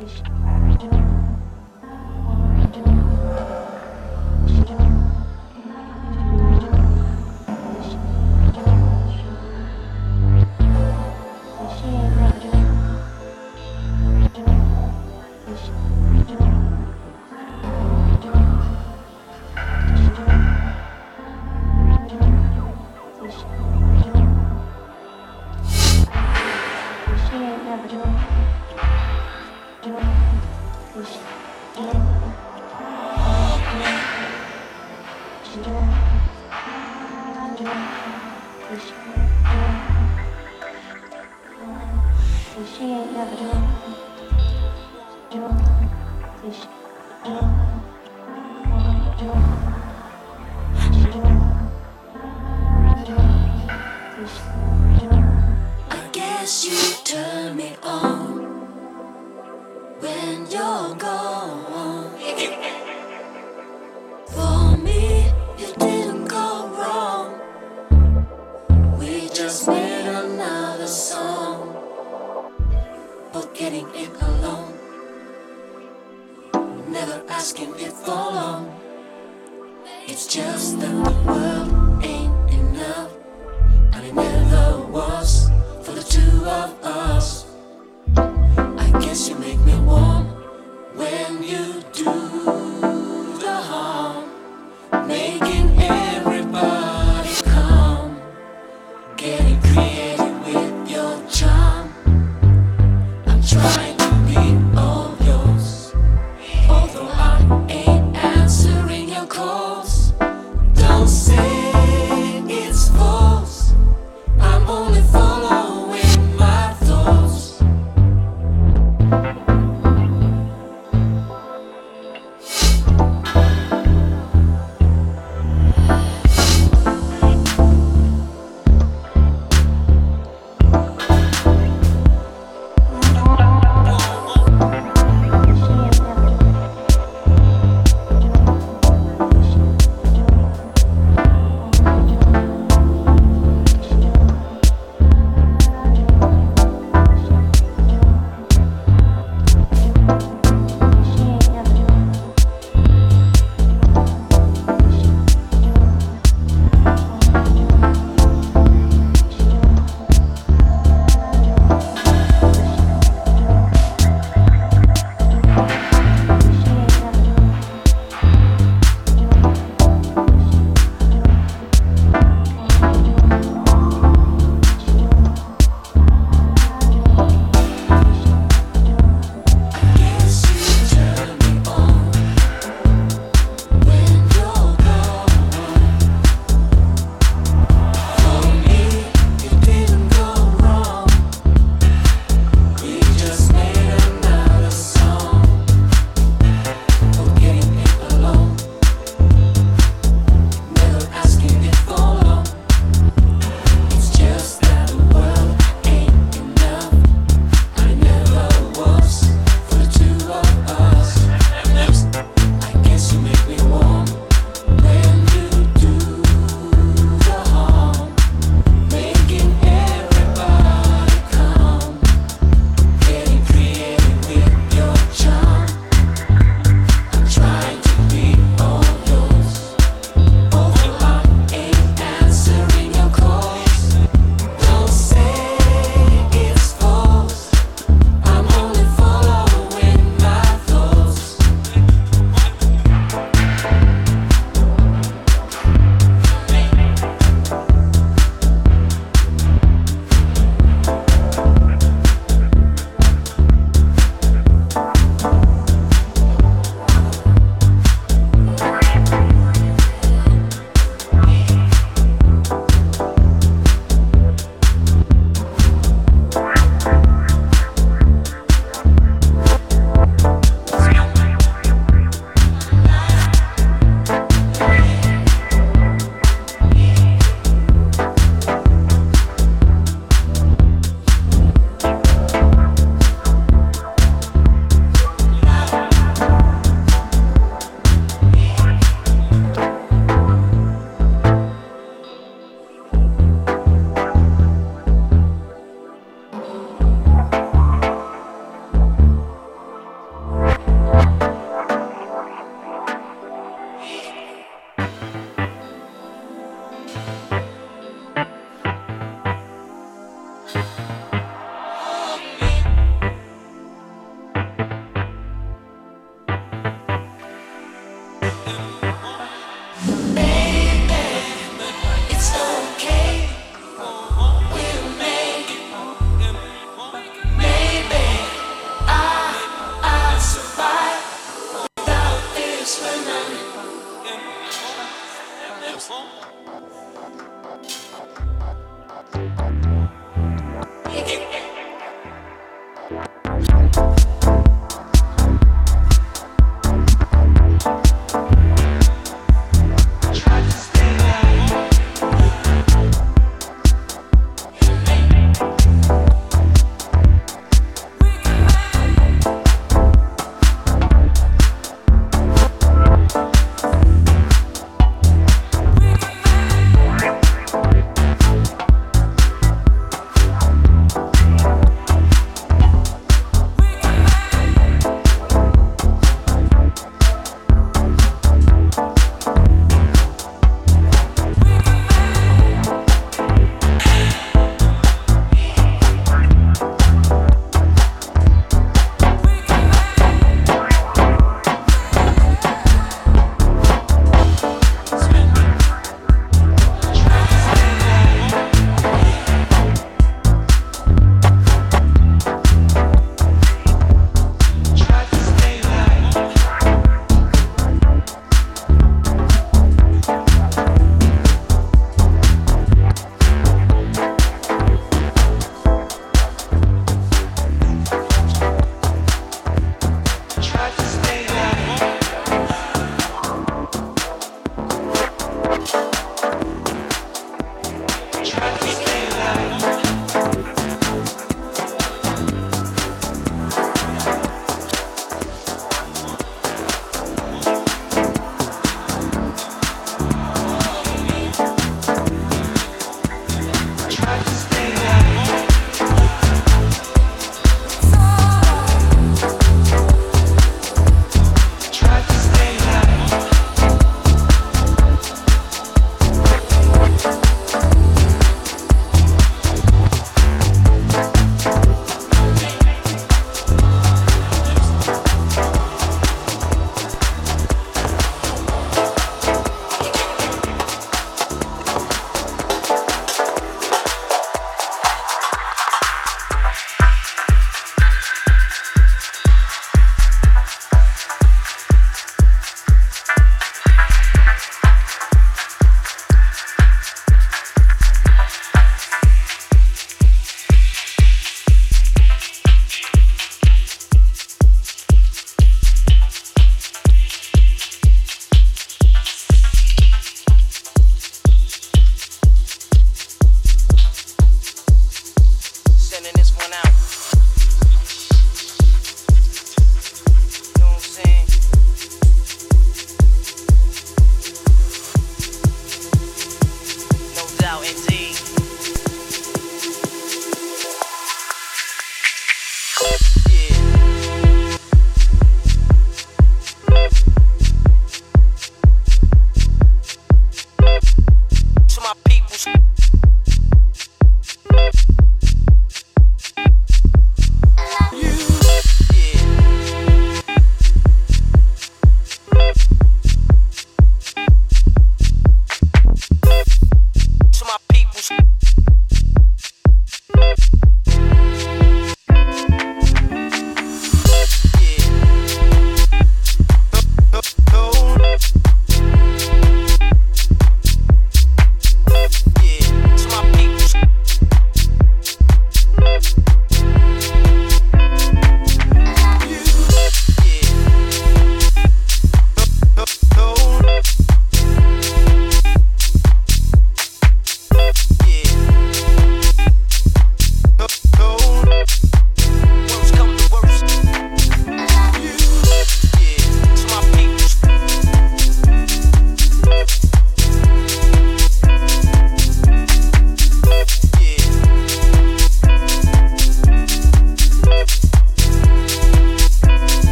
I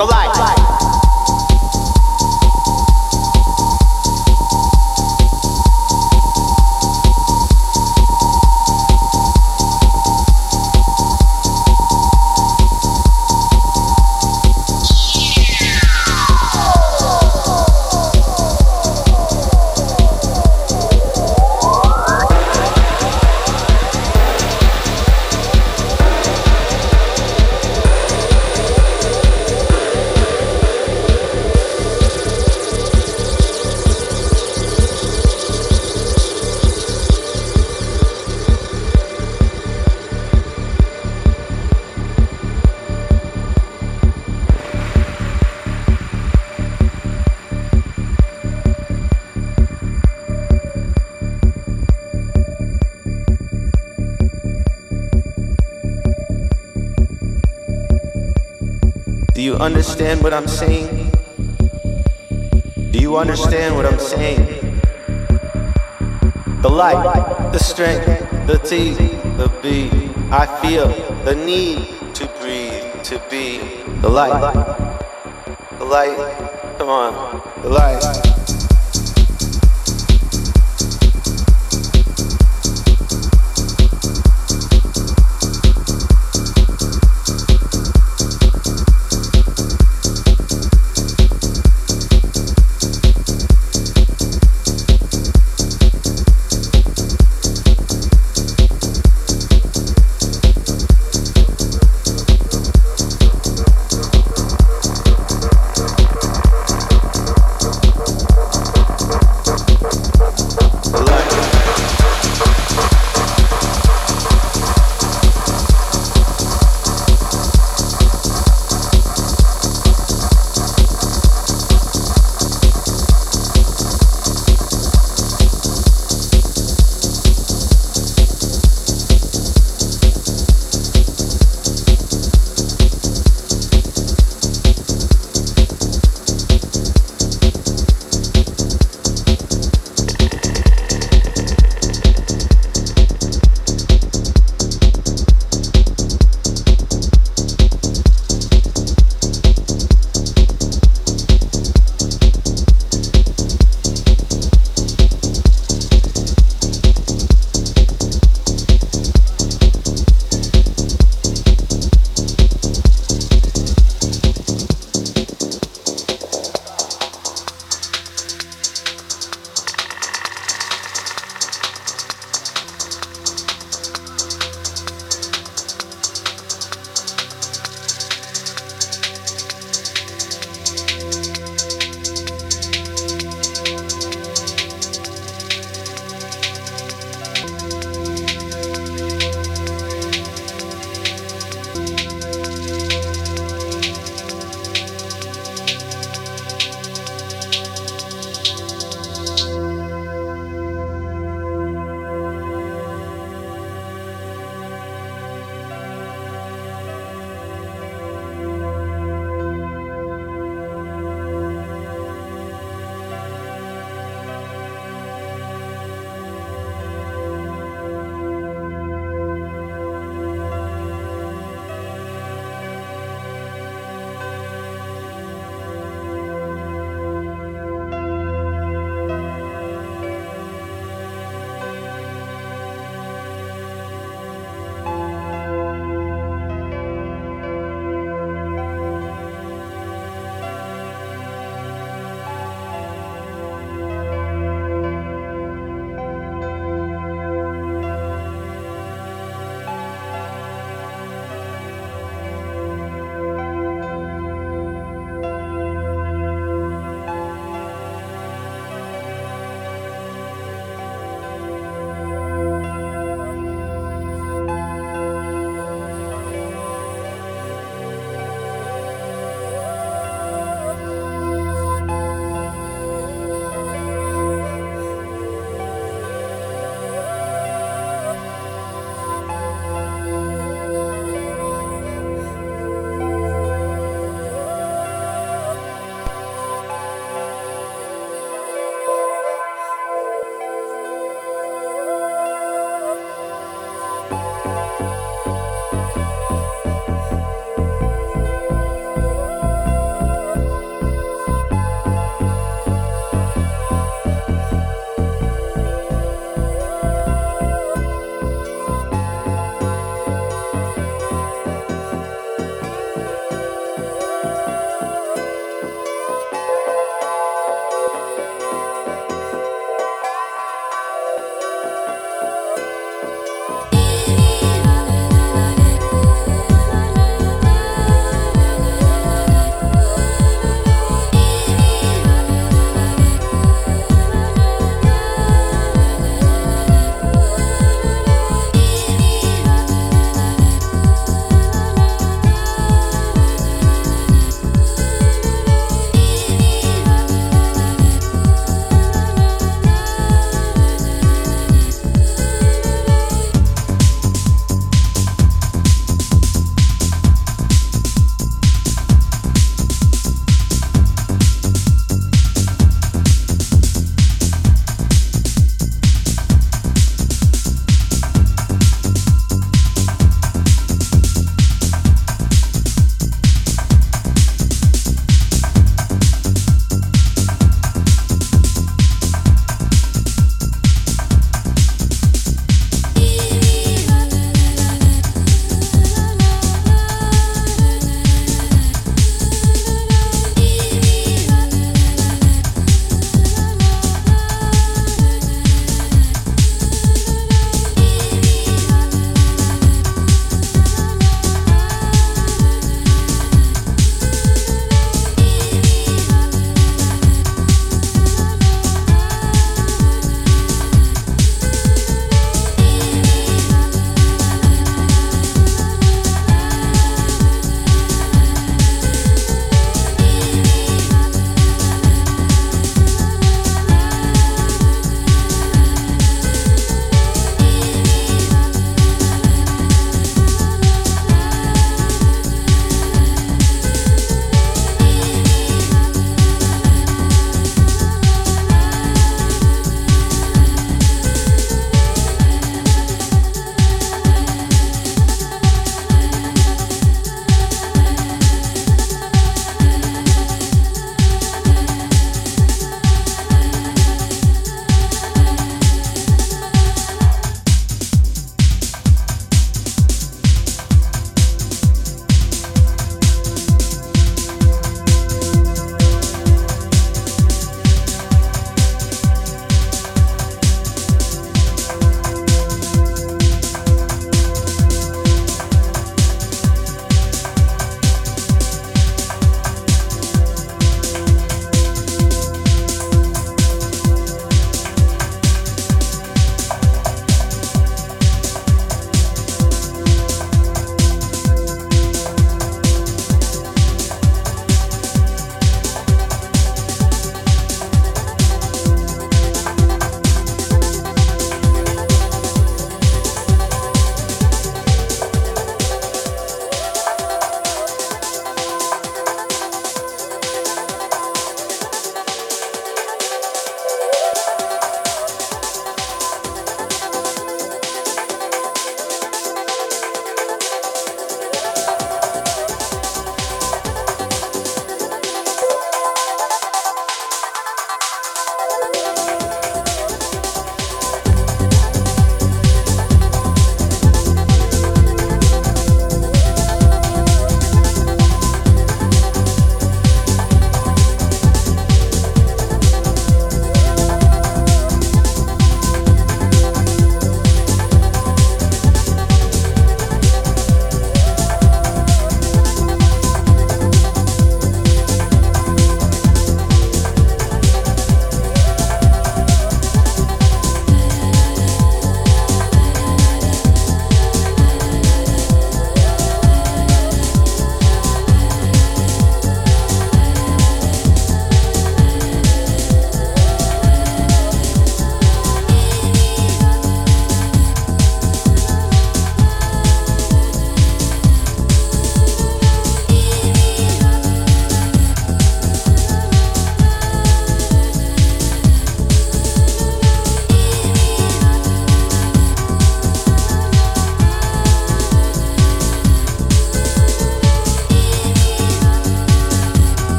you understand what I'm saying? Do you understand what I'm saying? The light, the strength, the T, the B. I feel the need to breathe, to be the light. The light, come on, the light.